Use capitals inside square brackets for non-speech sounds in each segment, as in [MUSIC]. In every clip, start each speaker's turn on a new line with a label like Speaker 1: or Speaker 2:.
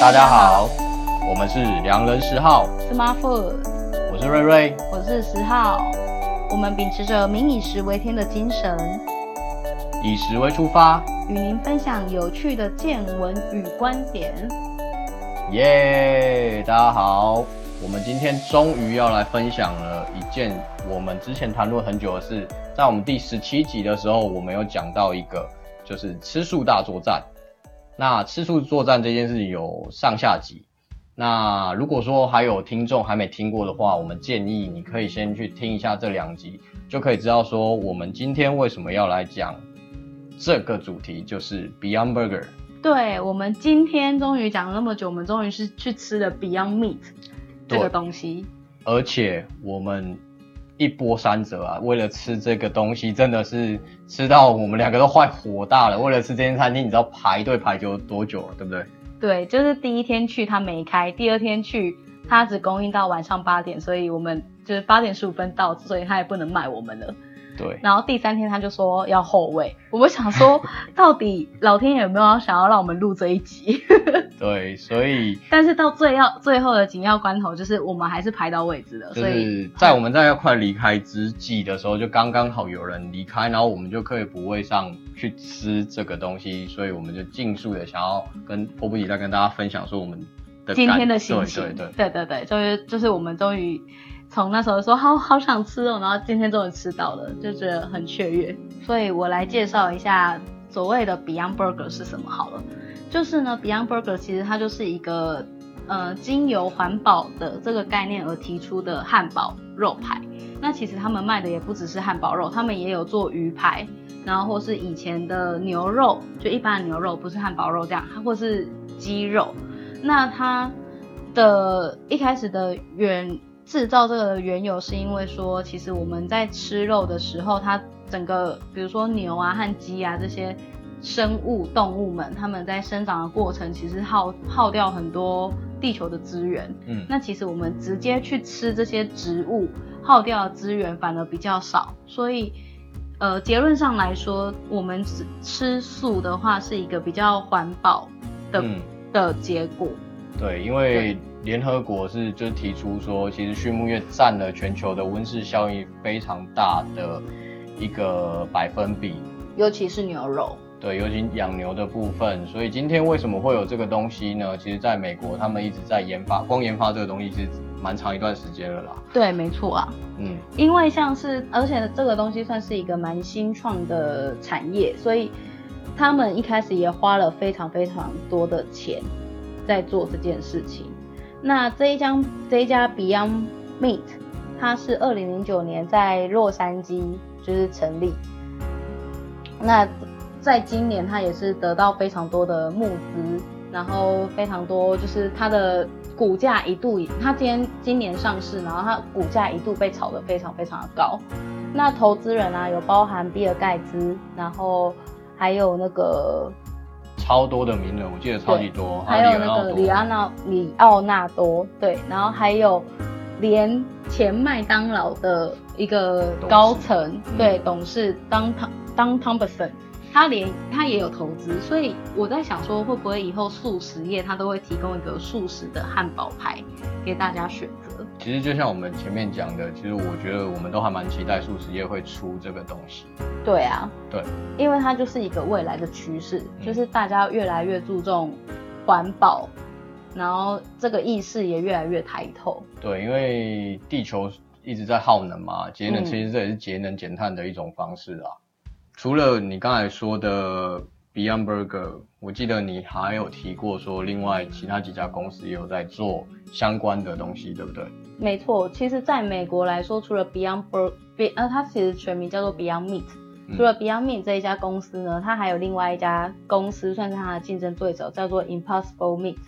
Speaker 1: 大家好，我们是良人十号
Speaker 2: ，Smart Food，
Speaker 1: 我是瑞瑞，
Speaker 2: 我是十号，我们秉持着民以食为天的精神，
Speaker 1: 以食为出发，
Speaker 2: 与您分享有趣的见闻与观点。
Speaker 1: 耶，大家好，我们今天终于要来分享了一件我们之前谈论很久的事，在我们第十七集的时候，我们有讲到一个，就是吃素大作战。那吃素作战这件事情有上下集，那如果说还有听众还没听过的话，我们建议你可以先去听一下这两集，就可以知道说我们今天为什么要来讲这个主题，就是 Beyond Burger。
Speaker 2: 对，我们今天终于讲了那么久，我们终于是去吃了 Beyond Meat 这个东西，
Speaker 1: 而且我们。一波三折啊！为了吃这个东西，真的是吃到我们两个都快火大了。为了吃这间餐厅，你知道排队排就多久了，对不对？
Speaker 2: 对，就是第一天去他没开，第二天去他只供应到晚上八点，所以我们就是八点十五分到，所以他也不能卖我们了。
Speaker 1: 对，
Speaker 2: 然后第三天他就说要后位，我们想说 [LAUGHS] 到底老天爷有没有想要让我们录这一集？[LAUGHS]
Speaker 1: 对，所以 [LAUGHS]
Speaker 2: 但是到最要最后的紧要关头，就是我们还是排到位置了。所以
Speaker 1: 在我们在要快离开之际的时候，就刚刚好有人离开，然后我们就可以补位上去吃这个东西，所以我们就尽速的想要跟迫不及待跟大家分享说我们的
Speaker 2: 今天的心情。
Speaker 1: 对对对
Speaker 2: 对对对，就是就是我们终于。从那时候说好好想吃哦，然后今天终于吃到了，就觉得很雀跃。所以我来介绍一下所谓的 Beyond Burger 是什么好了。就是呢，Beyond Burger 其实它就是一个呃经由环保的这个概念而提出的汉堡肉排。那其实他们卖的也不只是汉堡肉，他们也有做鱼排，然后或是以前的牛肉，就一般的牛肉，不是汉堡肉这样，它或是鸡肉。那它的一开始的原制造这个的缘由是因为说，其实我们在吃肉的时候，它整个比如说牛啊和鸡啊这些生物动物们，它们在生长的过程其实耗耗掉很多地球的资源。嗯，那其实我们直接去吃这些植物，耗掉的资源反而比较少。所以，呃，结论上来说，我们吃吃素的话是一个比较环保的、嗯、的结果。
Speaker 1: 对，因为。联合国是就提出说，其实畜牧业占了全球的温室效应非常大的一个百分比，
Speaker 2: 尤其是牛肉。
Speaker 1: 对，尤其养牛的部分。所以今天为什么会有这个东西呢？其实在美国，他们一直在研发，光研发这个东西是蛮长一段时间了啦。
Speaker 2: 对，没错啊。嗯，因为像是，而且这个东西算是一个蛮新创的产业，所以他们一开始也花了非常非常多的钱在做这件事情。那这一家这一家 Beyond Meat，它是二零零九年在洛杉矶就是成立。那在今年，它也是得到非常多的募资，然后非常多就是它的股价一度，它今天今年上市，然后它股价一度被炒得非常非常的高。那投资人啊，有包含比尔盖茨，然后还有那个。
Speaker 1: 超多的名人，我记得超级多，
Speaker 2: 还有那个里奥纳里奥纳多，对，然后还有连前麦当劳的一个高层，对，董事当汤当汤普森，他连他也有投资，所以我在想说，会不会以后素食业他都会提供一个素食的汉堡排给大家选择？
Speaker 1: 其实就像我们前面讲的，其实我觉得我们都还蛮期待素食业会出这个东西。
Speaker 2: 对啊，
Speaker 1: 对，
Speaker 2: 因为它就是一个未来的趋势，就是大家越来越注重环保，然后这个意识也越来越抬头。
Speaker 1: 对，因为地球一直在耗能嘛，节能其实这也是节能减碳的一种方式啊。嗯。除了你刚才说的 Beyond Burger，我记得你还有提过说，另外其他几家公司也有在做相关的东西，对不对？
Speaker 2: 没错，其实在美国来说，除了 Beyond Burger，呃，它其实全名叫做 Beyond Meat。除了 Beyond Meat 这一家公司呢，它还有另外一家公司算是它的竞争对手，叫做 Impossible Meat。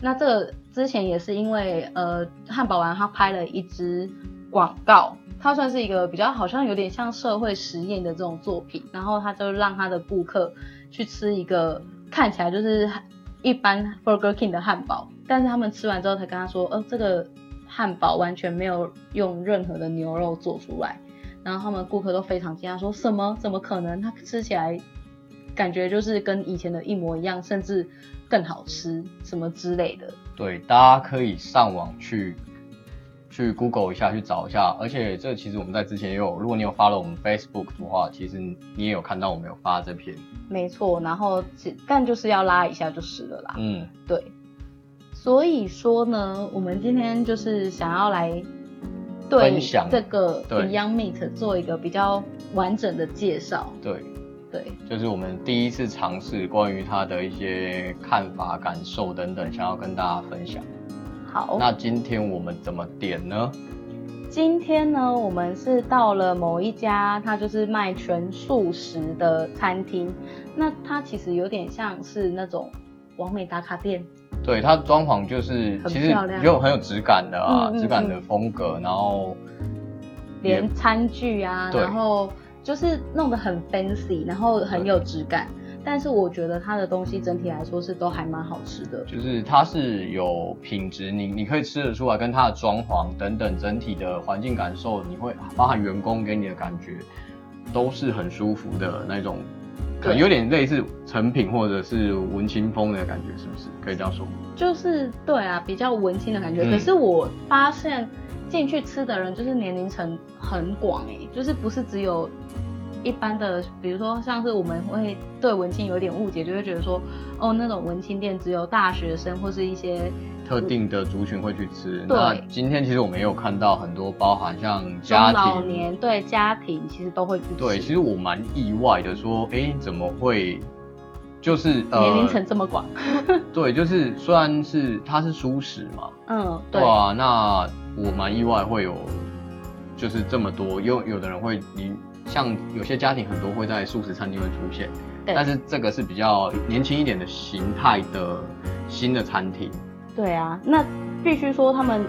Speaker 2: 那这个之前也是因为呃，汉堡王他拍了一支广告，它算是一个比较好像有点像社会实验的这种作品，然后他就让他的顾客去吃一个看起来就是一般 Burger King 的汉堡，但是他们吃完之后才跟他说，呃，这个。汉堡完全没有用任何的牛肉做出来，然后他们顾客都非常惊讶，说什么？怎么可能？它吃起来感觉就是跟以前的一模一样，甚至更好吃什么之类的。
Speaker 1: 对，大家可以上网去去 Google 一下，去找一下。而且这其实我们在之前也有，如果你有 follow 我们 Facebook 的话，其实你也有看到我们有发这篇。
Speaker 2: 没错，然后但就是要拉一下就是了啦。
Speaker 1: 嗯，
Speaker 2: 对。所以说呢，我们今天就是想要来对这个 Beyond Meat 做一个比较完整的介绍。
Speaker 1: 对。
Speaker 2: 对，
Speaker 1: 就是我们第一次尝试关于它的一些看法、感受等等，想要跟大家分享。
Speaker 2: 好，
Speaker 1: 那今天我们怎么点呢？
Speaker 2: 今天呢，我们是到了某一家，它就是卖全素食的餐厅。那它其实有点像是那种完美打卡店。
Speaker 1: 对，它装潢就是其实有很有质感的啊，质、感的风格，然后
Speaker 2: 连餐具啊，然后。就是弄得很 fancy，然后很有质感，但是我觉得它的东西整体来说是都还蛮好吃的。
Speaker 1: 就是它是有品质，你你可以吃得出来，跟它的装潢等等整体的环境感受，你会包含员工给你的感觉，都是很舒服的那种，可能有点类似成品或者是文青风的感觉，是不是？可以这样说？
Speaker 2: 就是对啊，比较文青的感觉。嗯、可是我发现。进去吃的人就是年龄层很广哎，就是不是只有一般的，比如说像是我们会对文青有点误解，就会觉得说哦，那种文青店只有大学生或是一些
Speaker 1: 特定的族群会去吃。对，那今天其实我们也有看到很多包含像家老
Speaker 2: 年对家庭其实都会去吃。
Speaker 1: 对，其实我蛮意外的说，说哎怎么会就是年
Speaker 2: 龄层这么广？[LAUGHS]
Speaker 1: 对，就是虽然是它是素食嘛，
Speaker 2: 嗯，对，
Speaker 1: 对啊，那。我蛮意外会有，就是这么多，有有的人会，你像有些家庭很多会在素食餐厅会出现，但是这个是比较年轻一点的形态的新的餐厅。
Speaker 2: 对啊，那必须说他们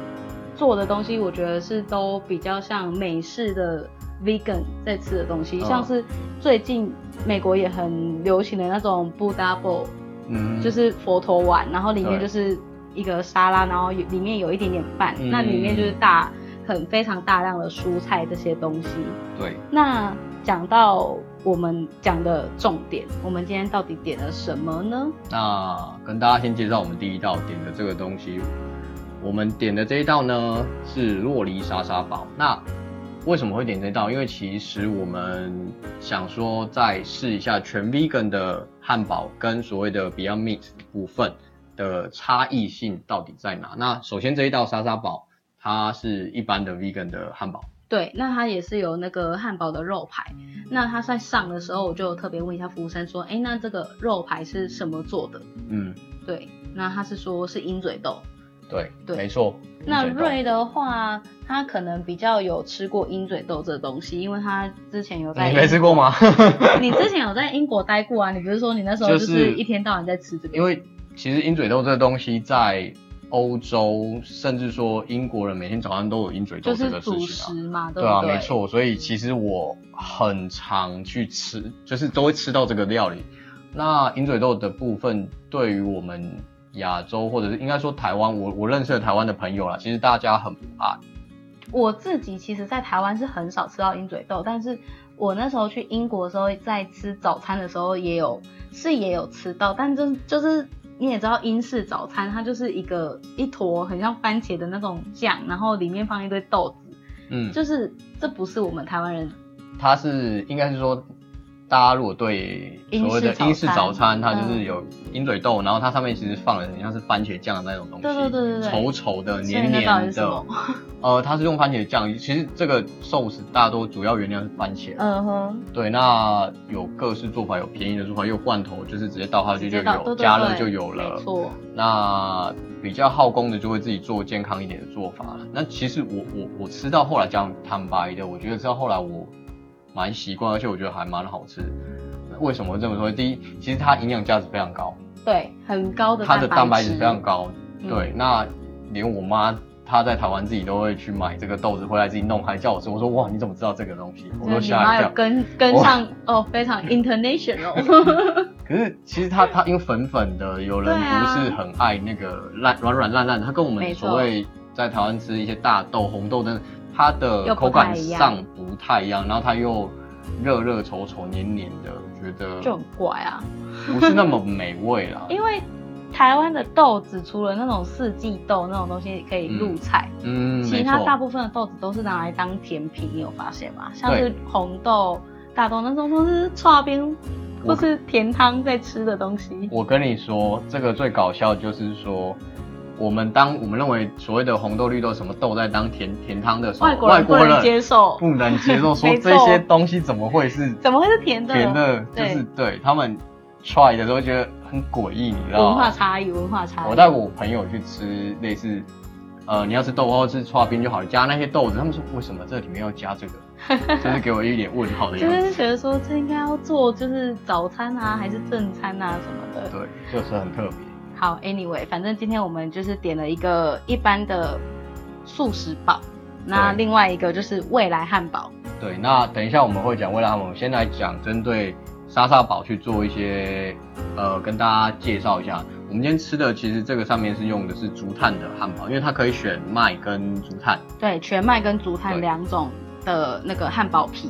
Speaker 2: 做的东西，我觉得是都比较像美式的 vegan 在吃的东西，嗯、像是最近美国也很流行的那种 Buddha Bowl，嗯，就是佛陀碗，然后里面就是。一个沙拉，然后里面有一点点饭，嗯、那里面就是大很非常大量的蔬菜这些东西。
Speaker 1: 对。
Speaker 2: 那讲到我们讲的重点，我们今天到底点了什么呢？
Speaker 1: 那跟大家先介绍我们第一道点的这个东西。我们点的这一道呢是洛梨沙沙堡。那为什么会点这道？因为其实我们想说再试一下全 vegan 的汉堡跟所谓的 Beyond Meat 部分。的差异性到底在哪？那首先这一道沙沙堡，它是一般的 vegan 的汉堡。
Speaker 2: 对，那它也是有那个汉堡的肉排。那它在上的时候，我就特别问一下服务生说：“哎，那这个肉排是什么做的？”
Speaker 1: 嗯，
Speaker 2: 对，那他是说是鹰嘴豆。
Speaker 1: 对，对，没错。
Speaker 2: 那瑞的话，他可能比较有吃过鹰嘴豆这东西，因为他之前有在。
Speaker 1: 你没吃过吗？[LAUGHS]
Speaker 2: 你之前有在英国待过啊？你不是说你那时候就是一天到晚在吃这个？
Speaker 1: 因为。其实鹰嘴豆这个东西在欧洲，甚至说英国人每天早上都有鹰嘴豆这个事情啊。
Speaker 2: 就是主食嘛，对，
Speaker 1: 对啊，没错。所以其实我很常去吃，就是都会吃到这个料理。那鹰嘴豆的部分，对于我们亚洲或者是应该说台湾，我我认识的台湾的朋友啦，其实大家很不爱。
Speaker 2: 我自己其实，在台湾是很少吃到鹰嘴豆，但是我那时候去英国的时候，在吃早餐的时候也有，是也有吃到，但就就是。你也知道英式早餐，它就是一个一坨很像番茄的那种酱，然后里面放一堆豆子，嗯，就是这不是我们台湾人，
Speaker 1: 它是应该是说。大家如果对所谓的英式早餐，它就是有鹰嘴豆，然后它上面其实放了很像是番茄酱的那种东西，
Speaker 2: 对对对对，
Speaker 1: 稠稠的、黏黏的。[LAUGHS] 呃，它是用番茄酱，其实这个寿司大多主要原料是番茄。
Speaker 2: 嗯哼。
Speaker 1: 对，那有各式做法，有便宜的做法，有罐头，就是直接倒下去就有，加热就有了。
Speaker 2: 没错。
Speaker 1: 那比较耗工的就会自己做健康一点的做法了。那其实我我我吃到后来讲坦白的，我觉得吃到后来我。蛮习惯，而且我觉得还蛮好吃。为什么会这么说？第一，其实它营养价值非常高，
Speaker 2: 对，很高的。
Speaker 1: 它的蛋白质非常高，嗯、对。那连我妈她在台湾自己都会去买这个豆子回来自己弄，还叫我吃。我说哇，你怎么知道这个东西？我说吓一跳。
Speaker 2: 跟跟上哦，非常 [LAUGHS] international。[LAUGHS] [LAUGHS]
Speaker 1: 可是其实它它因为粉粉的，有人不是很爱那个烂软软烂烂的，它跟我们所谓在台湾吃一些大豆红豆的。它的口感上不太一样，然后它又热热稠稠黏黏的，我觉得
Speaker 2: 就很怪啊，
Speaker 1: 不是那么美味啦。[LAUGHS]
Speaker 2: 因为台湾的豆子除了那种四季豆那种东西可以入菜，
Speaker 1: 嗯，
Speaker 2: 其他大部分的豆子都是拿来当甜品，你有发现吗？像是红豆、大豆那种都是剉冰或是甜汤在吃的东西。
Speaker 1: 我跟你说，这个最搞笑就是说。我们当我们认为所谓的红豆绿豆什么豆在当甜甜汤的时候，
Speaker 2: 外国人不能接受，
Speaker 1: 不能接受 [LAUGHS] 说这些东西怎么会是
Speaker 2: 怎么会是甜的？
Speaker 1: 甜的，就是对他们 try 的时候觉得很诡异，你知道吗？
Speaker 2: 文化差异，文化差异。
Speaker 1: 我带我朋友去吃类似，呃，你要吃豆花或吃剉冰就好了，加那些豆子，他们说为什么这里面要加这个？[LAUGHS] 就是给我一点问号的样子。
Speaker 2: 就是觉得说这应该要做就是早餐啊，还是正餐啊什么的？
Speaker 1: 对，就是很特别。
Speaker 2: 好，Anyway，反正今天我们就是点了一个一般的素食堡，那另外一个就是未来汉堡。
Speaker 1: 对，那等一下我们会讲未来汉堡，我们先来讲针对莎莎堡去做一些呃，跟大家介绍一下。我们今天吃的其实这个上面是用的是竹炭的汉堡，因为它可以选麦跟竹炭。
Speaker 2: 对，全麦跟竹炭两种的那个汉堡皮。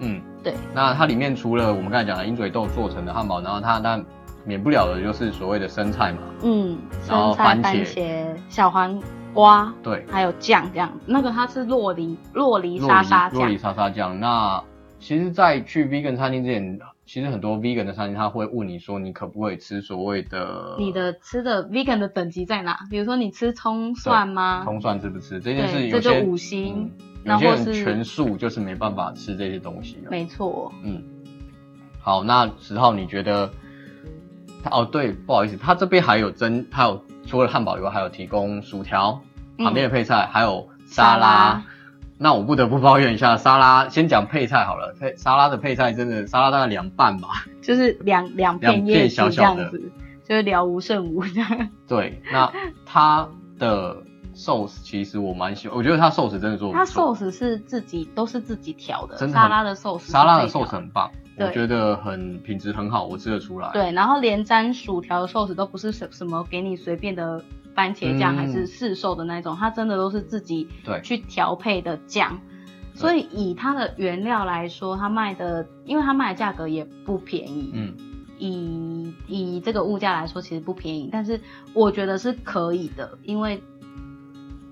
Speaker 2: 嗯，对。
Speaker 1: 那它里面除了我们刚才讲的鹰嘴豆做成的汉堡，然后它但免不了的就是所谓的生菜嘛，
Speaker 2: 嗯，然后番茄、小黄瓜，
Speaker 1: 对，
Speaker 2: 还有酱这样。那个它是洛梨洛梨沙沙酱，
Speaker 1: 洛梨沙沙酱。那其实，在去 vegan 餐厅之前，其实很多 vegan 的餐厅他会问你说，你可不可以吃所谓的
Speaker 2: 你的吃的 vegan 的等级在哪？比如说你吃葱蒜吗？
Speaker 1: 葱蒜吃不吃？这件事有些
Speaker 2: 这就五星，
Speaker 1: 有些人全素就是没办法吃这些东西。
Speaker 2: 没错，
Speaker 1: 嗯。好，那十号你觉得？哦，对，不好意思，他这边还有蒸，他有除了汉堡以外，还有提供薯条，旁边的配菜，嗯、还有沙拉。那我不得不抱怨一下，沙拉先讲配菜好了，配沙拉的配菜真的沙拉大概两半吧，
Speaker 2: 就是两两片叶子这样子，小小的就是了无胜无这样。
Speaker 1: 对，那它的寿司其实我蛮喜欢，我觉得它寿司真的做
Speaker 2: 它寿司是自己都是自己调的，沙拉的寿司，
Speaker 1: 沙拉的寿司很棒。我觉得很品质很好，我吃得出来。
Speaker 2: 对，然后连沾薯条的寿司都不是什什么给你随便的番茄酱，嗯、还是市售的那种，它真的都是自己对去调配的酱。所以以它的原料来说，它卖的，因为它卖的价格也不便宜。嗯。以以这个物价来说，其实不便宜，但是我觉得是可以的，因为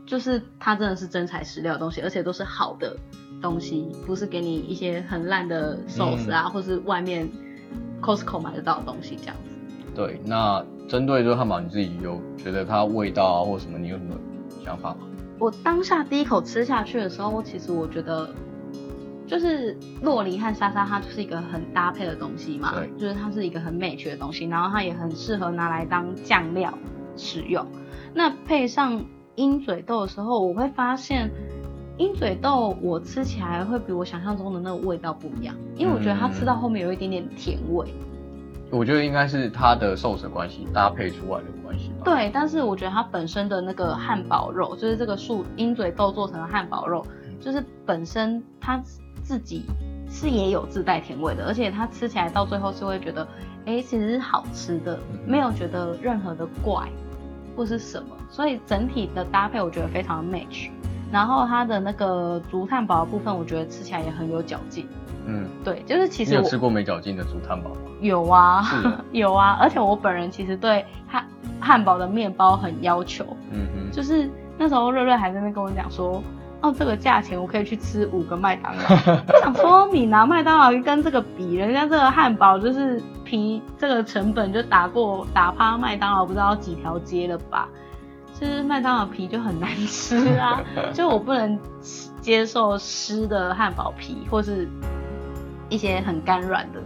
Speaker 2: 就是它真的是真材实料的东西，而且都是好的。东西不是给你一些很烂的寿司啊，嗯、或是外面 Costco 买得到的东西这样子。
Speaker 1: 对，那针对这个汉堡，你自己有觉得它味道啊，或什么，你有什么想法吗？
Speaker 2: 我当下第一口吃下去的时候，其实我觉得就是洛梨和莎莎，它就是一个很搭配的东西嘛，对，就是它是一个很美学的东西，然后它也很适合拿来当酱料使用。那配上鹰嘴豆的时候，我会发现。鹰嘴豆我吃起来会比我想象中的那个味道不一样，因为我觉得它吃到后面有一点点甜味。
Speaker 1: 我觉得应该是它的寿司关系搭配出来的关系吧。
Speaker 2: 对，但是我觉得它本身的那个汉堡肉，就是这个树鹰嘴豆做成的汉堡肉，就是本身它自己是也有自带甜味的，而且它吃起来到最后是会觉得，哎，其实是好吃的，没有觉得任何的怪或是什么，所以整体的搭配我觉得非常的 match。然后它的那个竹炭堡的部分，我觉得吃起来也很有嚼劲。嗯，对，就是其实我
Speaker 1: 你有吃过没嚼劲的竹炭堡吗？
Speaker 2: 有啊，[LAUGHS] 有啊，而且我本人其实对汉汉堡的面包很要求。嗯哼，就是那时候瑞瑞还在那边跟我讲说，哦，这个价钱我可以去吃五个麦当劳。[LAUGHS] 我想说，你拿麦当劳跟这个比，人家这个汉堡就是皮这个成本就打过打趴麦当劳不知道几条街了吧？就是麦当劳皮就很难吃啊，[LAUGHS] 就我不能接受湿的汉堡皮，或是一些很干软的。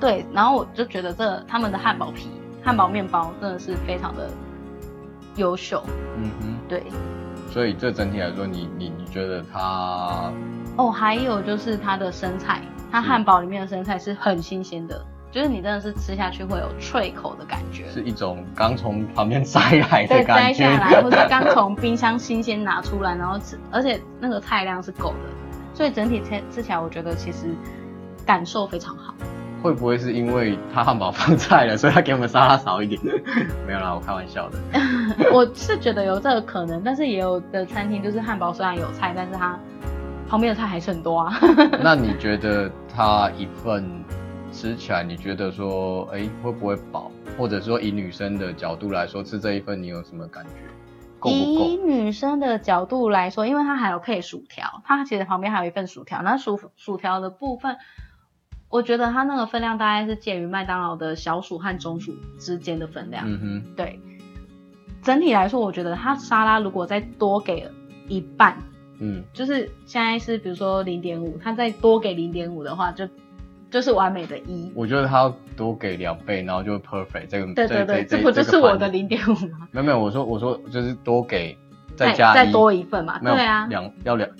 Speaker 2: 对，然后我就觉得这他们的汉堡皮、汉堡面包真的是非常的优秀。嗯哼，对。
Speaker 1: 所以这整体来说，你你你觉得它？
Speaker 2: 哦，还有就是它的生菜，它汉堡里面的生菜是很新鲜的。就是你真的是吃下去会有脆口的感觉，是
Speaker 1: 一种刚从旁边摘来的感觉，
Speaker 2: 摘下来，或者 [LAUGHS] 刚从冰箱新鲜拿出来，然后吃，而且那个菜量是够的，所以整体吃吃起来，我觉得其实感受非常好。
Speaker 1: 会不会是因为他汉堡放菜了，所以他给我们沙拉少一点？[LAUGHS] 没有啦，我开玩笑的。[LAUGHS]
Speaker 2: 我是觉得有这个可能，但是也有的餐厅就是汉堡虽然有菜，但是它旁边的菜还是很多啊。
Speaker 1: 那你觉得它一份吃起来，你觉得说，哎、欸，会不会饱？或者说以女生的角度来说，吃这一份你有什么感觉？够不够？
Speaker 2: 以女生的角度来说，因为它还有配薯条，它其实旁边还有一份薯条。那薯薯条的部分，我觉得它那个分量大概是介于麦当劳的小薯和中薯之间的分量。
Speaker 1: 嗯哼，
Speaker 2: 对。整体来说，我觉得它沙拉如果再多给一半，
Speaker 1: 嗯，
Speaker 2: 就是现在是比如说零点五，它再多给零点五的话，就就是完美的一。
Speaker 1: 我觉得他要多给两倍，然后就 perfect 这个。
Speaker 2: 对对对，这，这不就是我的零点五吗？
Speaker 1: 没有没有，我说我说就是多给再加
Speaker 2: 再，多一份嘛。对啊，
Speaker 1: 两要两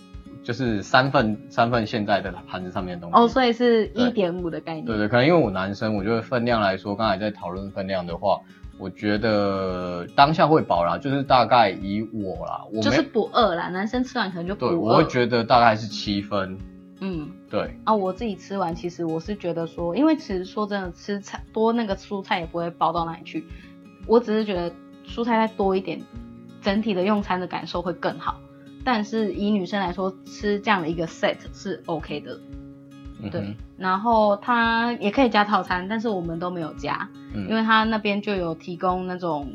Speaker 1: 就是三份三份现在的盘子上面的东西。
Speaker 2: 哦，所以是一点五的概念。
Speaker 1: 对，对对，可能因为我男生，我觉得分量来说，刚才在讨论分量的话。我觉得当下会饱啦，就是大概以我啦，我
Speaker 2: 就是不饿啦。男生吃完可能就不饿。
Speaker 1: 对，我会觉得大概是七分。
Speaker 2: 嗯，
Speaker 1: 对。
Speaker 2: 啊，我自己吃完，其实我是觉得说，因为其实说真的，吃菜多那个蔬菜也不会饱到哪里去。我只是觉得蔬菜再多一点，整体的用餐的感受会更好。但是以女生来说，吃这样的一个 set 是 OK 的。对，嗯、然后它也可以加套餐，但是我们都没有加，嗯、因为它那边就有提供那种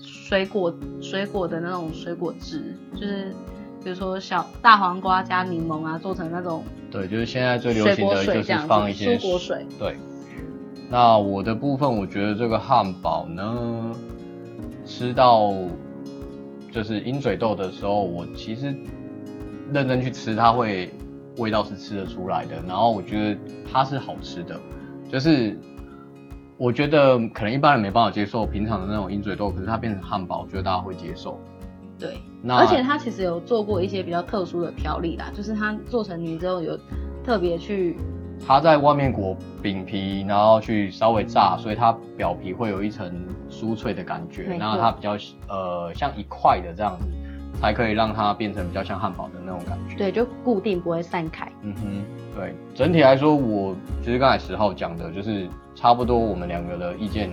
Speaker 2: 水果水果的那种水果汁，就是比如说小大黄瓜加柠檬啊，做成那种
Speaker 1: 对，就是现在最流行的就是放一些
Speaker 2: 蔬果水。
Speaker 1: 对，那我的部分，我觉得这个汉堡呢，吃到就是鹰嘴豆的时候，我其实认真去吃，它会。味道是吃得出来的，然后我觉得它是好吃的，就是我觉得可能一般人没办法接受平常的那种鹰嘴豆，可是它变成汉堡，我觉得大家会接受。
Speaker 2: 对，而且它其实有做过一些比较特殊的调理啦，就是它做成泥之后有特别去，
Speaker 1: 它在外面裹饼皮，然后去稍微炸，所以它表皮会有一层酥脆的感觉，然后它比较呃像一块的这样子。才可以让它变成比较像汉堡的那种感觉。
Speaker 2: 对，就固定不会散开。
Speaker 1: 嗯哼，对，整体来说，我其实刚才十号讲的就是差不多，我们两个的意见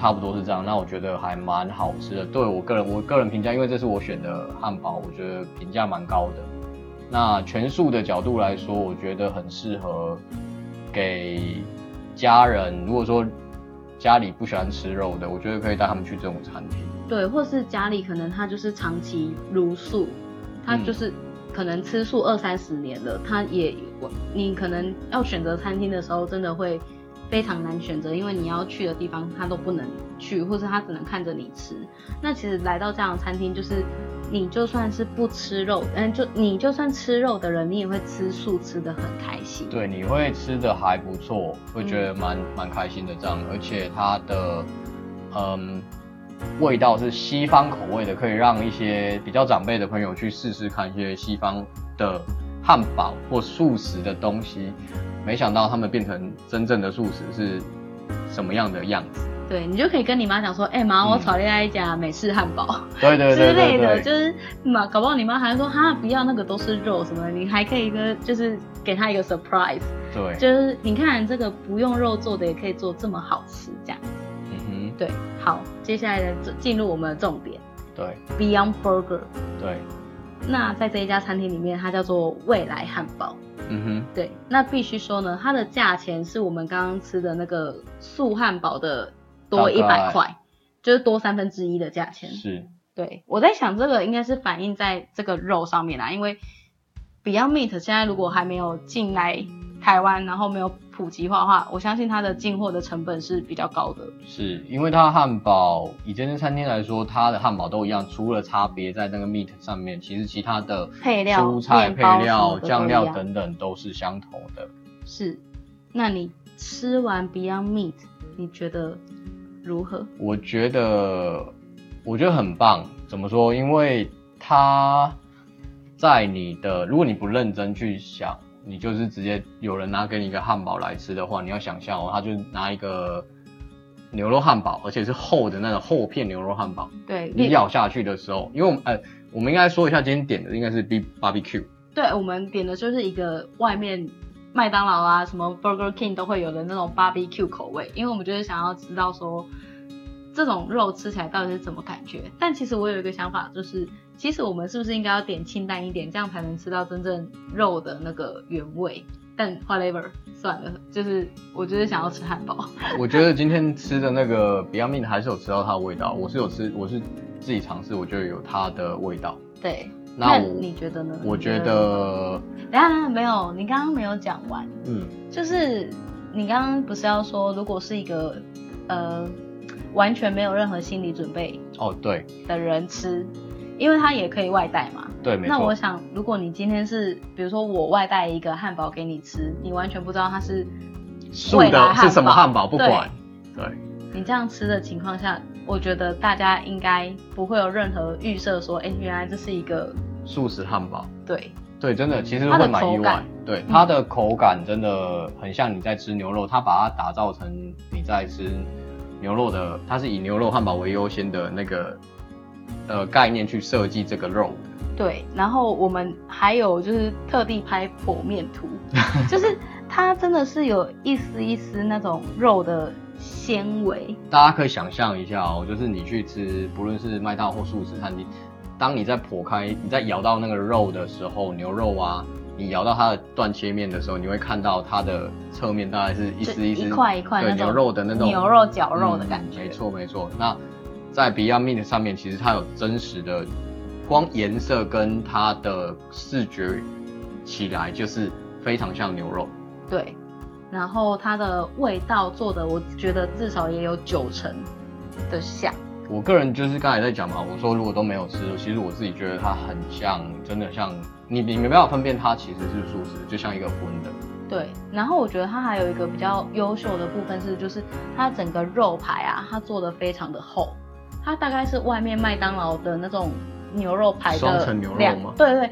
Speaker 1: 差不多是这样。那我觉得还蛮好吃的。对我个人，我个人评价，因为这是我选的汉堡，我觉得评价蛮高的。那全素的角度来说，我觉得很适合给家人。如果说家里不喜欢吃肉的，我觉得可以带他们去这种餐厅。
Speaker 2: 对，或是家里可能他就是长期茹素，他就是可能吃素二三十年了，他也你可能要选择餐厅的时候，真的会非常难选择，因为你要去的地方他都不能去，或者他只能看着你吃。那其实来到这样的餐厅，就是你就算是不吃肉，嗯，就你就算吃肉的人，你也会吃素吃的很开心。
Speaker 1: 对，你会吃的还不错，会觉得蛮蛮、嗯、开心的这样，而且它的嗯。味道是西方口味的，可以让一些比较长辈的朋友去试试看一些西方的汉堡或素食的东西。没想到他们变成真正的素食是什么样的样子？
Speaker 2: 对，你就可以跟你妈讲说：“哎、欸、妈，我炒另外一家美式汉堡。嗯”
Speaker 1: 对对对，对，对，对，
Speaker 2: 之类的，就是妈，搞不好你妈还说：“哈，不要那个都是肉什么的。”你还可以一个就是给她一个 surprise。
Speaker 1: 对，
Speaker 2: 就是你看这个不用肉做的也可以做这么好吃，这样。嗯哼对，好，接下来的进入我们的重点。
Speaker 1: 对
Speaker 2: ，Beyond Burger。
Speaker 1: 对，
Speaker 2: 那在这一家餐厅里面，它叫做未来汉堡。
Speaker 1: 嗯哼，
Speaker 2: 对，那必须说呢，它的价钱是我们刚刚吃的那个素汉堡的多一百块，就是多三分之一的价钱。
Speaker 1: 是，
Speaker 2: 对，我在想这个应该是反映在这个肉上面啦，因为 Beyond Meat 现在如果还没有进来。台湾，然后没有普及化的话，我相信它的进货的成本是比较高的。
Speaker 1: 是因为它汉堡以这间餐厅来说，它的汉堡都一样，除了差别在那个 meat 上面，其实其他的
Speaker 2: 配料、
Speaker 1: 蔬菜、配料、酱料等等都是相同的。
Speaker 2: 是，那你吃完 Beyond Meat，你觉得如何？
Speaker 1: 我觉得，我觉得很棒。怎么说？因为它在你的，如果你不认真去想。你就是直接有人拿给你一个汉堡来吃的话，你要想象哦，他就拿一个牛肉汉堡，而且是厚的那种厚片牛肉汉堡。
Speaker 2: 对，
Speaker 1: 你咬下去的时候，因为我们呃，我们应该说一下今天点的应该是 B barbecue。
Speaker 2: 对，我们点的就是一个外面麦当劳啊，什么 Burger King 都会有的那种 barbecue 口味，因为我们就是想要知道说这种肉吃起来到底是怎么感觉。但其实我有一个想法，就是。其实我们是不是应该要点清淡一点，这样才能吃到真正肉的那个原味？但 whatever 算了，就是我就是想要吃汉堡。[LAUGHS]
Speaker 1: 我觉得今天吃的那个 Beyond Meat 还是有吃到它的味道，我是有吃，我是自己尝试，我觉得有它的味道。
Speaker 2: 对，
Speaker 1: 那，
Speaker 2: 那你觉得呢？
Speaker 1: 我觉得，
Speaker 2: 等下没有，你刚刚没有讲完。
Speaker 1: 嗯，
Speaker 2: 就是你刚刚不是要说，如果是一个呃完全没有任何心理准备
Speaker 1: 哦，对
Speaker 2: 的人吃。因为它也可以外带嘛，
Speaker 1: 对，没错。
Speaker 2: 那我想，如果你今天是，比如说我外带一个汉堡给你吃，你完全不知道它是
Speaker 1: 素的，是什么汉堡，不管。对。对
Speaker 2: 你这样吃的情况下，我觉得大家应该不会有任何预设说，哎，原来这是一个
Speaker 1: 素食汉堡。
Speaker 2: 对。
Speaker 1: 对，真的，其实会蛮意外。对，它的口感真的很像你在吃牛肉，它把它打造成你在吃牛肉的，它是以牛肉汉堡为优先的那个。呃，概念去设计这个肉，
Speaker 2: 对，然后我们还有就是特地拍剖面图，[LAUGHS] 就是它真的是有一丝一丝那种肉的纤维。
Speaker 1: 大家可以想象一下哦，就是你去吃，不论是麦当或素食餐厅，当你在剖开、你在咬到那个肉的时候，牛肉啊，你咬到它的断切面的时候，你会看到它的侧面大概是一丝一丝、
Speaker 2: 一块一块，对，
Speaker 1: 牛肉的那种
Speaker 2: 牛肉绞肉的感觉。
Speaker 1: 嗯、没错，没错。那在 Beyond Meat 上面，其实它有真实的，光颜色跟它的视觉起来就是非常像牛肉。
Speaker 2: 对，然后它的味道做的，我觉得至少也有九成的像。
Speaker 1: 我个人就是刚才在讲嘛，我说如果都没有吃，其实我自己觉得它很像，真的像你，你没办法分辨它其实是素食，就像一个荤的。
Speaker 2: 对，然后我觉得它还有一个比较优秀的部分是，就是它整个肉排啊，它做的非常的厚。它大概是外面麦当劳的那种牛肉排的双层牛肉吗？对对，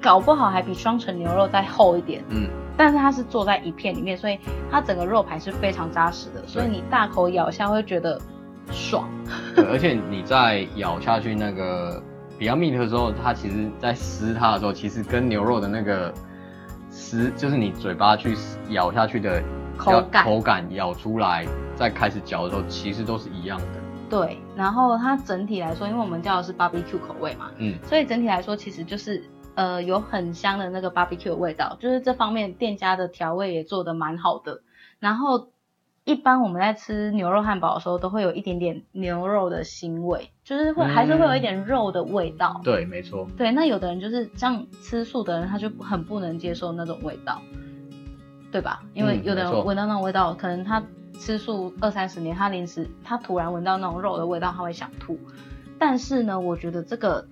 Speaker 2: 搞不好还比双层牛肉再厚一点。嗯，但是它是做在一片里面，所以它整个肉排是非常扎实的，所以你大口咬下会觉得爽。
Speaker 1: 对，而且你在咬下去那个 Beyond Meat 的时候，它其实在撕它的时候，其实跟牛肉的那个撕，就是你嘴巴去咬下去的
Speaker 2: 口感，
Speaker 1: 口感咬出来再开始嚼的时候，其实都是一样的。
Speaker 2: 对，然后它整体来说，因为我们叫的是 barbecue 口味嘛，嗯，所以整体来说其实就是呃有很香的那个 barbecue 的味道，就是这方面店家的调味也做的蛮好的。然后一般我们在吃牛肉汉堡的时候，都会有一点点牛肉的腥味，就是会、嗯、还是会有一点肉的味道。
Speaker 1: 对，没错。
Speaker 2: 对，那有的人就是像吃素的人，他就很不能接受那种味道，对吧？因为有的人闻到那种味道，可能他。吃素二三十年，他临时他突然闻到那种肉的味道，他会想吐。但是呢，我觉得这个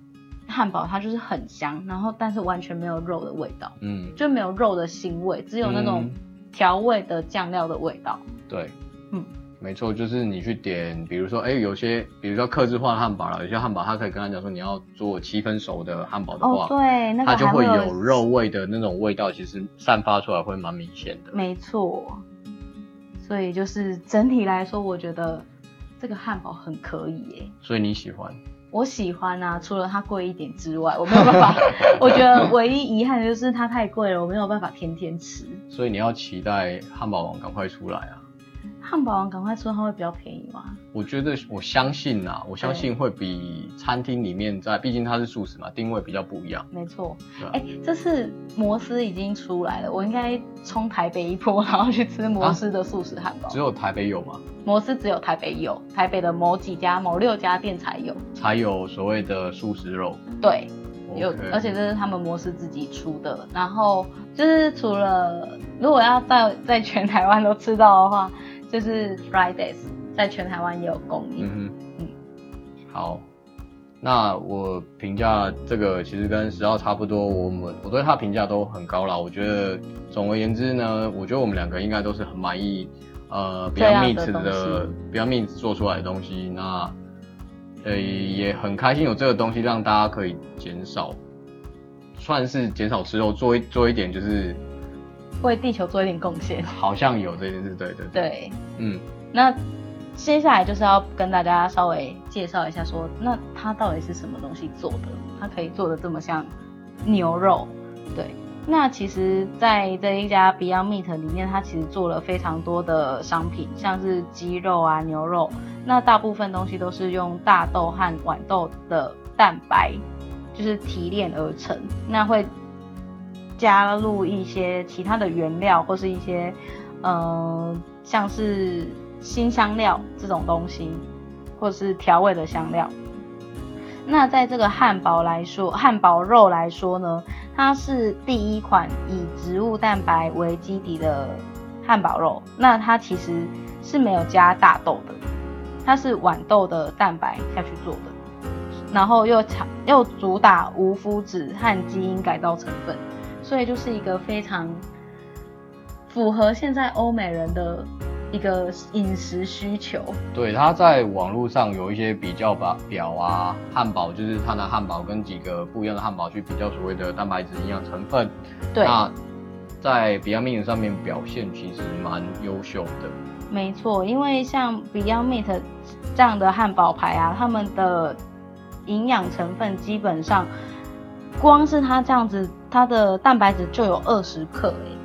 Speaker 2: 汉堡它就是很香，然后但是完全没有肉的味道，嗯，就没有肉的腥味，只有那种调味的酱料的味道。
Speaker 1: 嗯、对，嗯，没错，就是你去点，比如说，哎，有些比如说克制化的汉堡了，有些汉堡他可以跟他讲说，你要做七分熟的汉堡的话，
Speaker 2: 哦、对，那个、
Speaker 1: 它就会有肉味的那种味道，其实散发出来会蛮明显的。
Speaker 2: 没错。所以就是整体来说，我觉得这个汉堡很可以耶。
Speaker 1: 所以你喜欢？
Speaker 2: 我喜欢啊，除了它贵一点之外，我没有办法。[LAUGHS] 我觉得唯一遗憾的就是它太贵了，我没有办法天天吃。
Speaker 1: 所以你要期待汉堡王赶快出来啊！
Speaker 2: 汉堡王赶快出，它会比较便宜吗？
Speaker 1: 我觉得我相信呐，我相信会比餐厅里面在，毕竟它是素食嘛，定位比较不一样。
Speaker 2: 没错。哎、欸，这次摩斯已经出来了，我应该冲台北一波，然后去吃摩斯的素食汉堡。
Speaker 1: 只有台北有吗？
Speaker 2: 摩斯只有台北有，台北的某几家、某六家店才有，
Speaker 1: 才有所谓的素食肉。
Speaker 2: 对，有，而且这是他们摩斯自己出的。然后就是除了如果要在在全台湾都吃到的话。就是 Fridays 在全台湾也有供应。嗯
Speaker 1: 好，那我评价这个其实跟十号差不多，我们我对他评价都很高啦。我觉得总而言之呢，我觉得我们两个应该都是很满意，呃，Beyond Meat 的 Beyond Meat 做出来的东西。那呃也很开心有这个东西让大家可以减少，算是减少吃肉，做一做一点就是。
Speaker 2: 为地球做一点贡献，
Speaker 1: 好像有这件事，对对对，
Speaker 2: 对，嗯，那接下来就是要跟大家稍微介绍一下说，说那它到底是什么东西做的？它可以做的这么像牛肉，对。那其实，在这一家 Beyond Meat 里面，它其实做了非常多的商品，像是鸡肉啊、牛肉，那大部分东西都是用大豆和豌豆的蛋白，就是提炼而成，那会。加入一些其他的原料或是一些呃像是新香料这种东西，或是调味的香料。那在这个汉堡来说，汉堡肉来说呢，它是第一款以植物蛋白为基底的汉堡肉。那它其实是没有加大豆的，它是豌豆的蛋白下去做的，然后又强又主打无麸质和基因改造成分，所以就是一个非常符合现在欧美人的。一个饮食需求，
Speaker 1: 对，他在网络上有一些比较吧表啊，汉堡就是他拿汉堡跟几个不一样的汉堡去比较所谓的蛋白质营养成分，
Speaker 2: 对，
Speaker 1: 那在 Beyond Meat 上面表现其实蛮优秀的。
Speaker 2: 没错，因为像 Beyond Meat 这样的汉堡牌啊，他们的营养成分基本上，光是它这样子，它的蛋白质就有二十克诶。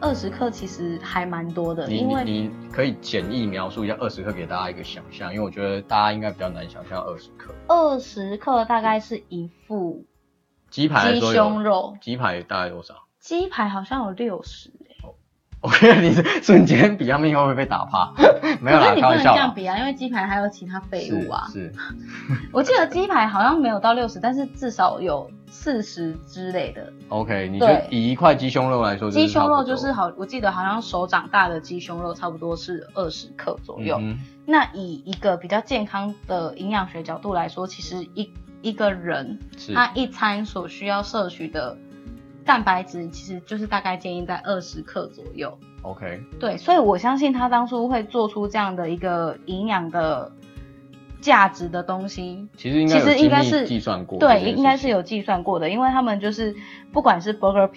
Speaker 2: 二十克其实还蛮多的，
Speaker 1: 你
Speaker 2: 因为
Speaker 1: 你可以简易描述一下二十克给大家一个想象，因为我觉得大家应该比较难想象二十克。
Speaker 2: 二十克大概是一副
Speaker 1: 鸡排
Speaker 2: 鸡胸肉，
Speaker 1: 鸡排大概多少？
Speaker 2: 鸡排好像有六十诶。
Speaker 1: 我觉得你瞬间比较命会不会被打趴？没有啦，开玩笑。
Speaker 2: 这样比啊，因为鸡排还有其他废物啊。
Speaker 1: 是。是
Speaker 2: 我记得鸡排好像没有到六十，但是至少有。四十之类的
Speaker 1: ，OK，你就以一块鸡胸肉来说，
Speaker 2: 鸡胸肉就是好，我记得好像手掌大的鸡胸肉差不多是二十克左右。嗯、那以一个比较健康的营养学角度来说，其实一一个人他一餐所需要摄取的蛋白质，其实就是大概建议在二十克左右。
Speaker 1: OK，
Speaker 2: 对，所以我相信他当初会做出这样的一个营养的。价值的东西，
Speaker 1: 其实应该其实应该是计算过，
Speaker 2: 对，应该是有计算过的，因为他们就是不管是 Burger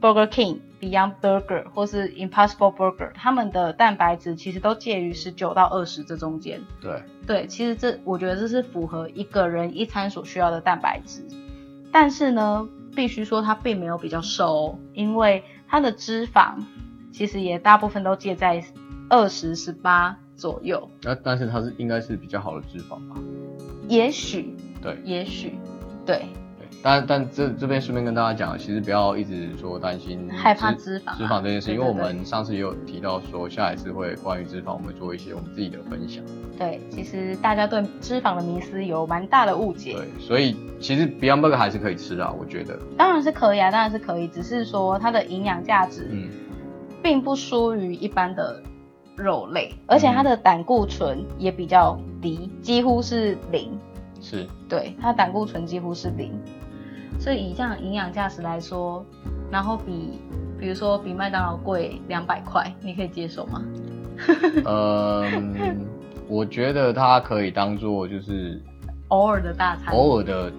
Speaker 2: Burger King、Beyond Burger 或是 Impossible Burger，他们的蛋白质其实都介于十九到二十这中间。
Speaker 1: 对
Speaker 2: 对，其实这我觉得这是符合一个人一餐所需要的蛋白质，但是呢，必须说他并没有比较瘦哦，因为他的脂肪其实也大部分都介在二十、十八。左右，
Speaker 1: 那但是他是应该是比较好的脂肪吧？
Speaker 2: 也许，
Speaker 1: 对，
Speaker 2: 也许，
Speaker 1: 对，但但这这边顺便跟大家讲，其实不要一直说担心
Speaker 2: 害怕脂肪
Speaker 1: 脂肪这件事，因为我们上次也有提到说，下一次会关于脂肪，我们做一些我们自己的分享。
Speaker 2: 对，其实大家对脂肪的迷思有蛮大的误解。
Speaker 1: 对，所以其实 Beyond Burger 还是可以吃的，我觉得。
Speaker 2: 当然是可以啊，当然是可以，只是说它的营养价值，嗯，并不输于一般的。肉类，而且它的胆固醇也比较低，嗯、几乎是零。
Speaker 1: 是，
Speaker 2: 对，它胆固醇几乎是零。所以以这样营养价值来说，然后比，比如说比麦当劳贵两百块，你可以接受吗？[LAUGHS]
Speaker 1: 嗯，我觉得它可以当做就是
Speaker 2: 偶尔的大餐，
Speaker 1: 偶尔的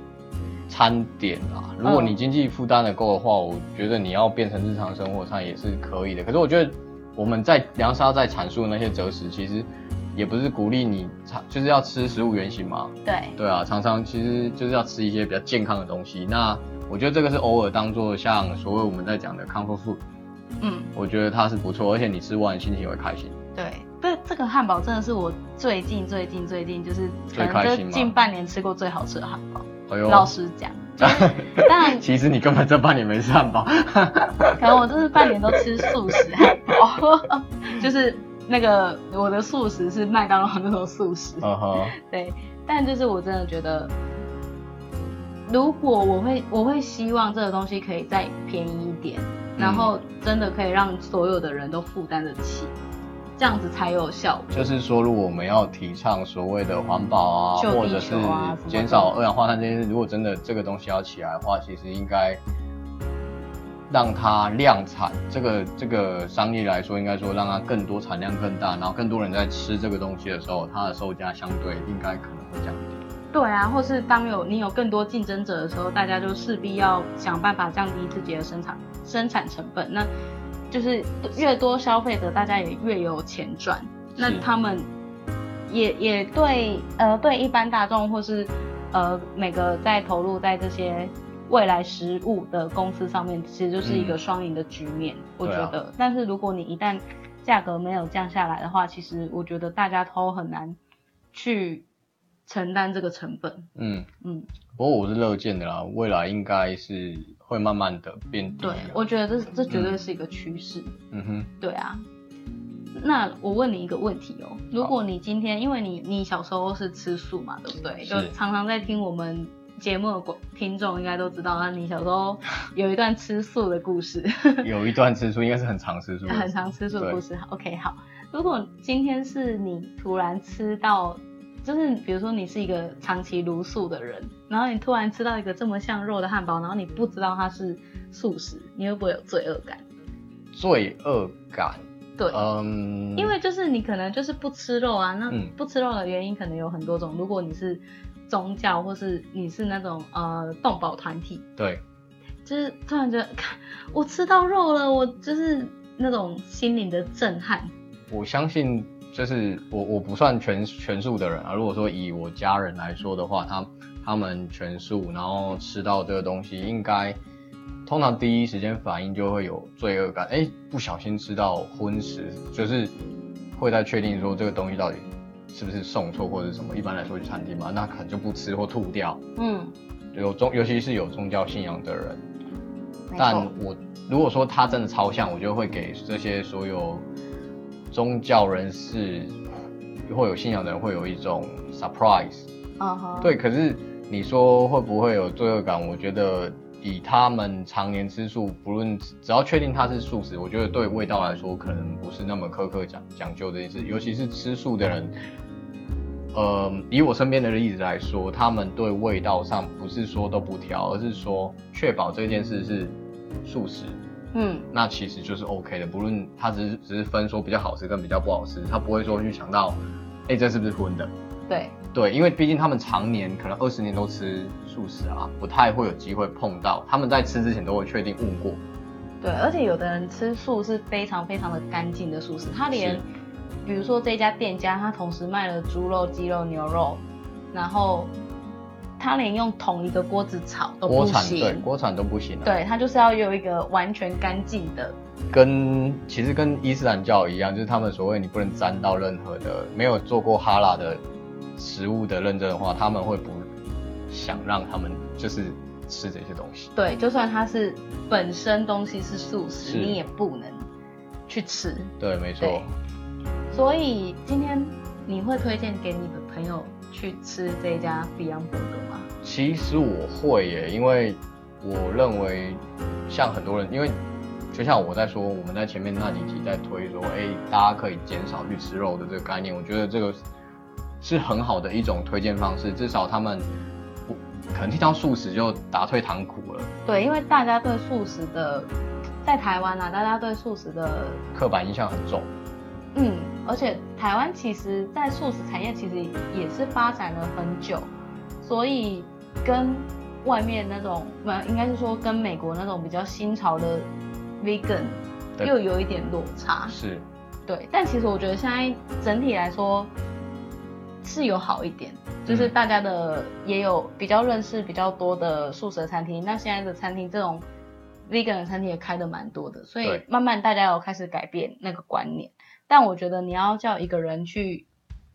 Speaker 1: 餐点啊。如果你经济负担的够的话，我觉得你要变成日常生活上也是可以的。可是我觉得。我们在梁沙在阐述的那些择食，其实也不是鼓励你常，就是要吃食物原型嘛。
Speaker 2: 对。
Speaker 1: 对啊，常常其实就是要吃一些比较健康的东西。那我觉得这个是偶尔当做像所谓我们在讲的 comfort food。嗯。我觉得它是不错，而且你吃完心情也会开心。
Speaker 2: 对，这这个汉堡真的是我最近最近最近就是可能就近半年吃过最好吃的汉堡。
Speaker 1: 哎呦。
Speaker 2: 老实讲。[LAUGHS] 当然，
Speaker 1: 其实你根本这半年没吃汉堡。
Speaker 2: 可能我这是半年都吃素食汉堡，[LAUGHS] 就是那个我的素食是麦当劳那种素食。Uh [LAUGHS] huh. 对，但就是我真的觉得，如果我会我会希望这个东西可以再便宜一点，然后真的可以让所有的人都负担得起。这样子才有效果。
Speaker 1: 就是说，如果我们要提倡所谓的环保啊，
Speaker 2: 啊
Speaker 1: 或者是减少二氧化碳这些事，如果真的这个东西要起来的话，其实应该让它量产。这个这个商业来说，应该说让它更多产量更大，然后更多人在吃这个东西的时候，它的售价相对应该可能会降低。
Speaker 2: 对啊，或是当有你有更多竞争者的时候，大家就势必要想办法降低自己的生产生产成本。那就是越多消费者，大家也越有钱赚。那他们也也对呃对一般大众或是呃每个在投入在这些未来食物的公司上面，其实就是一个双赢的局面。嗯、我觉得，啊、但是如果你一旦价格没有降下来的话，其实我觉得大家都很难去承担这个成本。
Speaker 1: 嗯嗯，不过我是乐见的啦，未来应该是会慢慢的变低。
Speaker 2: 对，我觉得这这绝对是一个趋势。
Speaker 1: 嗯哼，
Speaker 2: 对啊。那我问你一个问题哦，如果你今天，因为你你小时候是吃素嘛，对不对？就常常在听我们节目的听众应该都知道，那你小时候 [LAUGHS] 有一段吃素的故事。[LAUGHS]
Speaker 1: 有一段吃素，应该是很常吃素。
Speaker 2: 很常吃素的故事。OK，好。如果今天是你突然吃到，就是比如说你是一个长期茹素的人，然后你突然吃到一个这么像肉的汉堡，然后你不知道它是素食，你会不会有罪恶感？
Speaker 1: 罪恶感。
Speaker 2: 对，嗯，因为就是你可能就是不吃肉啊，那不吃肉的原因可能有很多种。如果你是宗教，或是你是那种呃动保团体，
Speaker 1: 对，
Speaker 2: 就是突然觉得，看我吃到肉了，我就是那种心灵的震撼。
Speaker 1: 我相信，就是我我不算全全素的人啊。如果说以我家人来说的话，他他们全素，然后吃到这个东西，应该。通常第一时间反应就会有罪恶感，哎、欸，不小心吃到荤食，就是会在确定说这个东西到底是不是送错或者什么。一般来说去餐厅嘛，那可能就不吃或吐掉。嗯，有宗，尤其是有宗教信仰的人。但我如果说他真的超像，我就会给这些所有宗教人士或有信仰的人会有一种 surprise。啊哈。对，可是你说会不会有罪恶感？我觉得。以他们常年吃素，不论只要确定他是素食，我觉得对味道来说可能不是那么苛刻讲讲究的意思。尤其是吃素的人，呃，以我身边的例子来说，他们对味道上不是说都不挑，而是说确保这件事是素食，嗯，那其实就是 OK 的。不论他只是只是分说比较好吃跟比较不好吃，他不会说去想到，哎、欸，这是不是荤的？
Speaker 2: 对。
Speaker 1: 对，因为毕竟他们常年可能二十年都吃素食啊，不太会有机会碰到。他们在吃之前都会确定问过。
Speaker 2: 对，而且有的人吃素是非常非常的干净的素食，他连，比如说这家店家，他同时卖了猪肉、鸡肉、牛肉，然后他连用同一个锅子炒都不行。
Speaker 1: 锅铲，对，锅铲都不行啊。
Speaker 2: 对，他就是要有一个完全干净的。
Speaker 1: 跟其实跟伊斯兰教一样，就是他们所谓你不能沾到任何的没有做过哈拉的。食物的认证的话，他们会不想让他们就是吃这些东西。
Speaker 2: 对，就算它是本身东西是素食，你也不能去吃。
Speaker 1: 对，没错。
Speaker 2: 所以今天你会推荐给你的朋友去吃这一家 Beyond Burger 吗？
Speaker 1: 其实我会耶，因为我认为像很多人，因为就像我在说，我们在前面那几集在推说，哎、欸，大家可以减少去吃肉的这个概念，我觉得这个。是很好的一种推荐方式，至少他们不可能听到素食就打退堂鼓了。
Speaker 2: 对，因为大家对素食的，在台湾啊，大家对素食的
Speaker 1: 刻板印象很重。
Speaker 2: 嗯，而且台湾其实，在素食产业其实也是发展了很久，所以跟外面那种，不，应该是说跟美国那种比较新潮的 vegan 又有一点落差。
Speaker 1: 是，
Speaker 2: 对，但其实我觉得现在整体来说。是有好一点，就是大家的也有比较认识比较多的素食的餐厅。那现在的餐厅这种 vegan 的餐厅也开的蛮多的，所以慢慢大家有开始改变那个观念。但我觉得你要叫一个人去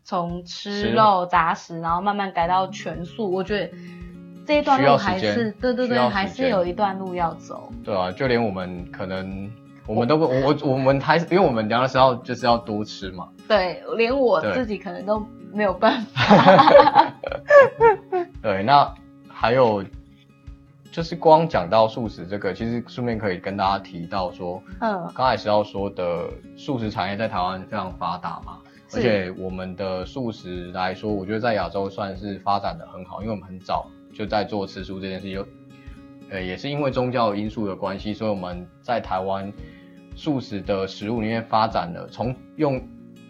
Speaker 2: 从吃肉杂食，然后慢慢改到全素，我觉得这一段路还是对对对，还是有一段路要走。
Speaker 1: 对啊，就连我们可能我们都不我我我们还是因为我们聊的时候就是要多吃嘛。
Speaker 2: 对，连我自己可能都。没有办法。[LAUGHS]
Speaker 1: 对，那还有就是光讲到素食这个，其实顺便可以跟大家提到说，嗯，刚才是要说的素食产业在台湾非常发达嘛，而且我们的素食来说，我觉得在亚洲算是发展的很好，因为我们很早就在做吃素这件事，有，呃，也是因为宗教因素的关系，所以我们在台湾素食的食物里面发展了从用。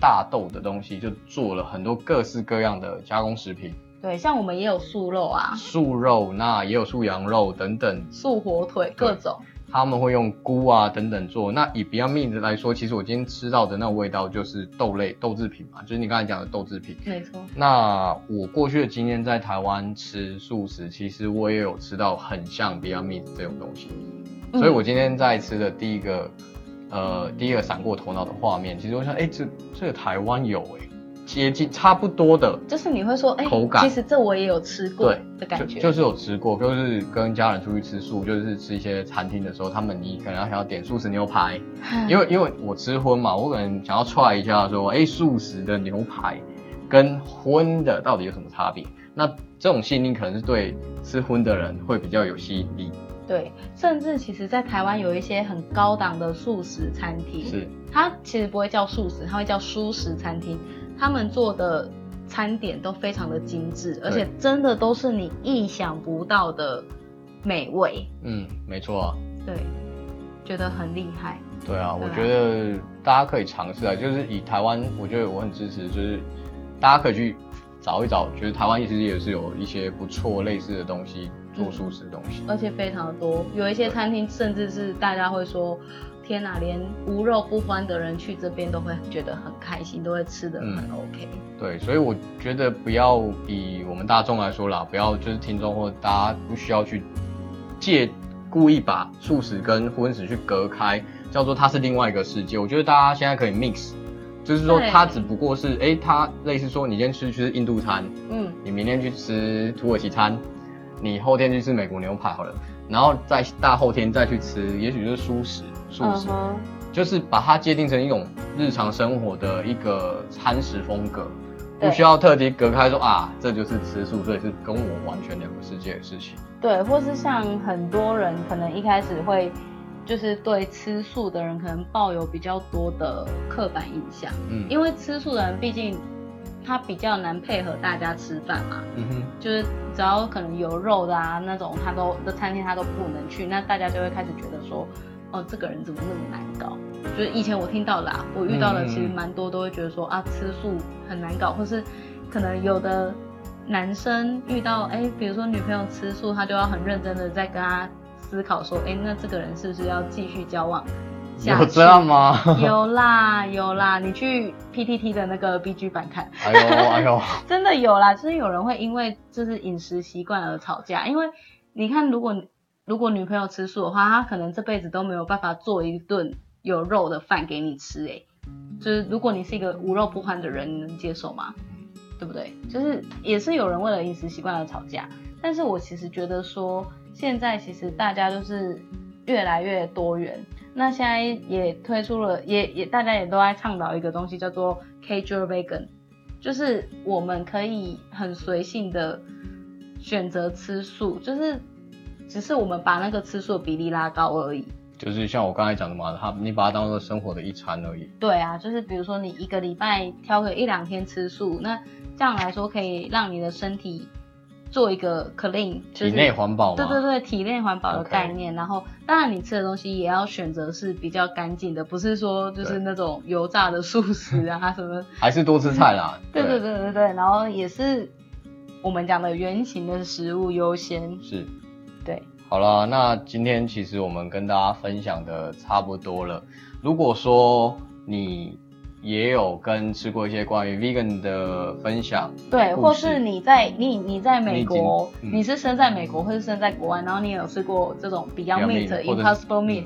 Speaker 1: 大豆的东西就做了很多各式各样的加工食品。
Speaker 2: 对，像我们也有素肉啊，
Speaker 1: 素肉，那也有素羊肉等等，
Speaker 2: 素火腿各种。
Speaker 1: 他们会用菇啊等等做。那以 Beyond Meat 来说，其实我今天吃到的那个味道就是豆类豆制品嘛，就是你刚才讲的豆制品。
Speaker 2: 没错。
Speaker 1: 那我过去的经验在台湾吃素食，其实我也有吃到很像 Beyond Meat 这种东西。所以我今天在吃的第一个。呃，第一个闪过头脑的画面，其实我想，哎、欸，这这个台湾有哎，接近差不多的，
Speaker 2: 就是你会说，哎、欸，
Speaker 1: 口感，
Speaker 2: 其实这我也有吃过对的感觉，
Speaker 1: 就，就是有吃过，就是跟家人出去吃素，就是吃一些餐厅的时候，他们你可能要想要点素食牛排，因为因为我吃荤嘛，我可能想要 try 一下说，哎、欸，素食的牛排跟荤的到底有什么差别？那这种吸引力可能是对吃荤的人会比较有吸引力。
Speaker 2: 对，甚至其实，在台湾有一些很高档的素食餐厅，
Speaker 1: 是
Speaker 2: 它其实不会叫素食，它会叫蔬食餐厅。他们做的餐点都非常的精致，而且真的都是你意想不到的美味。
Speaker 1: 嗯，没错啊。
Speaker 2: 对，觉得很厉害。
Speaker 1: 对啊，对啊，我觉得大家可以尝试啊，就是以台湾，我觉得我很支持，就是大家可以去找一找，觉得台湾其实也是有一些不错类似的东西。做素食的东西，
Speaker 2: 而且非常的多，有一些餐厅甚至是大家会说，天哪，连无肉不欢的人去这边都会觉得很开心，都会吃的很 OK。嗯，
Speaker 1: 对，所以我觉得不要以我们大众来说啦，不要就是听众或大家不需要去借故意把素食跟荤食去隔开，叫做它是另外一个世界。我觉得大家现在可以 mix，就是说它只不过是，哎，它类似说你今天吃吃印度餐，嗯，你明天去吃土耳其餐。你后天去吃美国牛排好了，然后再大后天再去吃，也许就是素食、素食，uh. 就是把它界定成一种日常生活的一个餐食风格，不需要特地隔开说啊，这就是吃素，所以是跟我完全两个世界的事情。
Speaker 2: 对，或是像很多人可能一开始会，就是对吃素的人可能抱有比较多的刻板印象，嗯，因为吃素的人毕竟。他比较难配合大家吃饭嘛，嗯哼，就是只要可能有肉的啊那种，他都的餐厅他都不能去，那大家就会开始觉得说，哦，这个人怎么那么难搞？就是以前我听到啦啊，我遇到的其实蛮多都会觉得说啊，吃素很难搞，或是可能有的男生遇到哎、欸，比如说女朋友吃素，他就要很认真的在跟他思考说，哎、欸，那这个人是不是要继续交往？
Speaker 1: 有这样吗？
Speaker 2: 有啦有啦，你去 PTT 的那个 BG 版看。
Speaker 1: 哎呦哎呦，[LAUGHS]
Speaker 2: 真的有啦，就是有人会因为就是饮食习惯而吵架。因为你看，如果如果女朋友吃素的话，她可能这辈子都没有办法做一顿有肉的饭给你吃。哎，就是如果你是一个无肉不欢的人，你能接受吗？对不对？就是也是有人为了饮食习惯而吵架。但是我其实觉得说，现在其实大家都是越来越多元。那现在也推出了，也也大家也都在倡导一个东西，叫做 Casual Vegan，就是我们可以很随性的选择吃素，就是只是我们把那个吃素的比例拉高而已。
Speaker 1: 就是像我刚才讲的嘛，他你把它当做生活的一餐而已。
Speaker 2: 对啊，就是比如说你一个礼拜挑个一两天吃素，那这样来说可以让你的身体。做一个 clean，就是、
Speaker 1: 体内环保，
Speaker 2: 对对对，体内环保的概念。Okay. 然后，当然你吃的东西也要选择是比较干净的，不是说就是那种油炸的素食啊 [LAUGHS] 什么。
Speaker 1: 还是多吃菜啦。[LAUGHS]
Speaker 2: 对对对对对，然后也是我们讲的原型的食物优先。
Speaker 1: 是。
Speaker 2: 对。
Speaker 1: 好了，那今天其实我们跟大家分享的差不多了。如果说你。也有跟吃过一些关于 vegan 的分享，
Speaker 2: 对，或是你在你你在美国，你，嗯、你是生在美国或是生在国外，然后你也有吃过这种 Beyond Meat、Impossible Meat，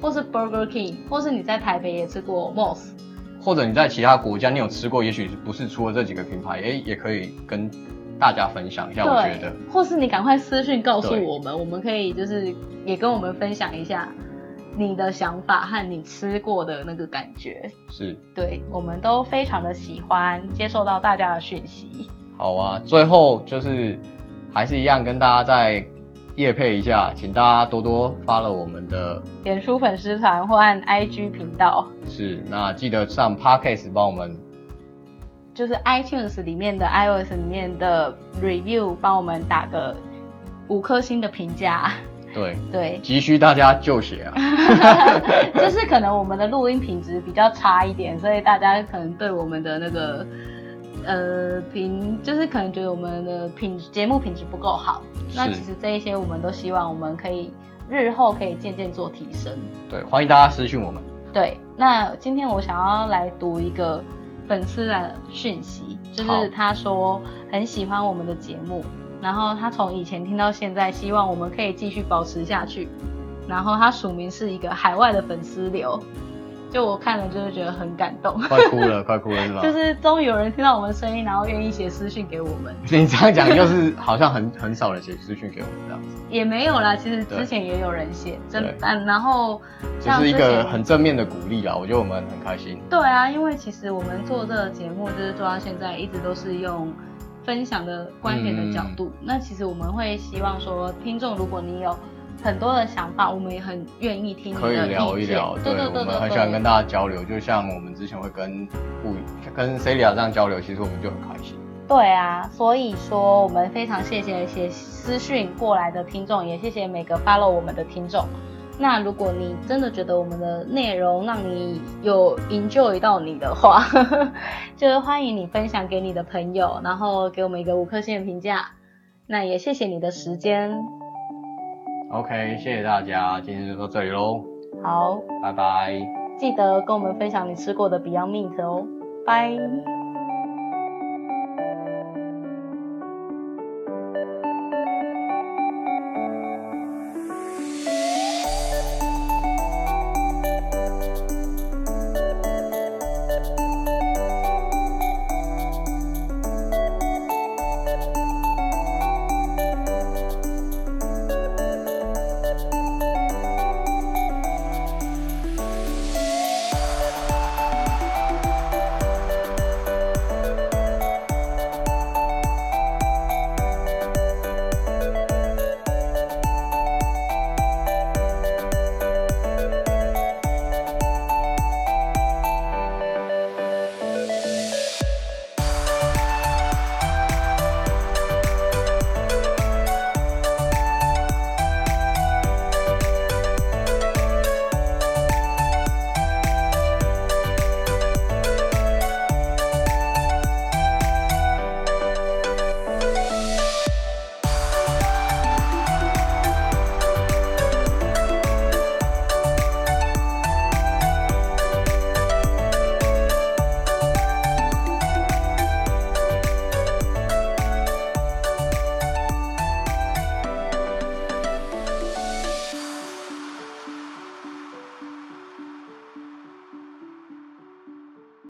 Speaker 2: 或是 Burger King，或是你在台北也吃过 Moss，
Speaker 1: 或者你在其他国家你有吃过，也许不是除了这几个品牌，哎，也可以跟大家分享一下，我觉得，
Speaker 2: 或是你赶快私讯告诉我们，我们可以就是也跟我们分享一下。你的想法和你吃过的那个感觉
Speaker 1: 是，
Speaker 2: 对，我们都非常的喜欢接受到大家的讯息。
Speaker 1: 好啊，最后就是还是一样跟大家再夜配一下，请大家多多 follow 我们的
Speaker 2: 脸书粉丝团或按 IG 频道。
Speaker 1: 是，那记得上 Podcast 帮我们，
Speaker 2: 就是 iTunes 里面的 iOS 里面的 Review 帮我们打个五颗星的评价。
Speaker 1: 对
Speaker 2: 对，
Speaker 1: 急需大家救血啊！[LAUGHS]
Speaker 2: 就是可能我们的录音品质比较差一点，所以大家可能对我们的那个呃品，就是可能觉得我们的品节目品质不够好。那其实这一些我们都希望我们可以日后可以渐渐做提升。
Speaker 1: 对，欢迎大家私讯我们。
Speaker 2: 对，那今天我想要来读一个粉丝的讯息，就是他说很喜欢我们的节目。然后他从以前听到现在，希望我们可以继续保持下去。然后他署名是一个海外的粉丝流，就我看了就是觉得很感动，
Speaker 1: 快哭了，[LAUGHS] 快哭了是吧？
Speaker 2: 就是终于有人听到我们声音，然后愿意写私讯给我们。
Speaker 1: 你这样讲就是 [LAUGHS] 好像很很少人写私讯给我们这样子。
Speaker 2: 也没有啦，其实之前也有人写，真的。然后
Speaker 1: 就是一个很正面的鼓励啦，我觉得我们很开心。
Speaker 2: 对啊，因为其实我们做这个节目就是做到现在，一直都是用分享的观点的角度。嗯、那其实我们会希望说，听众如果你有。很多的想法，我们也很愿意听你的意见。可以聊一聊，对，对，对，对，我们很喜欢跟大家交流。就像我们之前会跟不跟 Celia 这样交流，其实我们就很开心。对啊，所以说我们非常谢谢写私讯过来的听众，也谢谢每个 follow 我们的听众。那如果你真的觉得我们的内容让你有 enjoy 到你的话，[LAUGHS] 就是欢迎你分享给你的朋友，然后给我们一个五颗星的评价。那也谢谢你的时间。
Speaker 1: OK，谢谢大家，今天就到这里喽。
Speaker 2: 好，
Speaker 1: 拜拜。
Speaker 2: 记得跟我们分享你吃过的 Beyond Meat 哦，拜。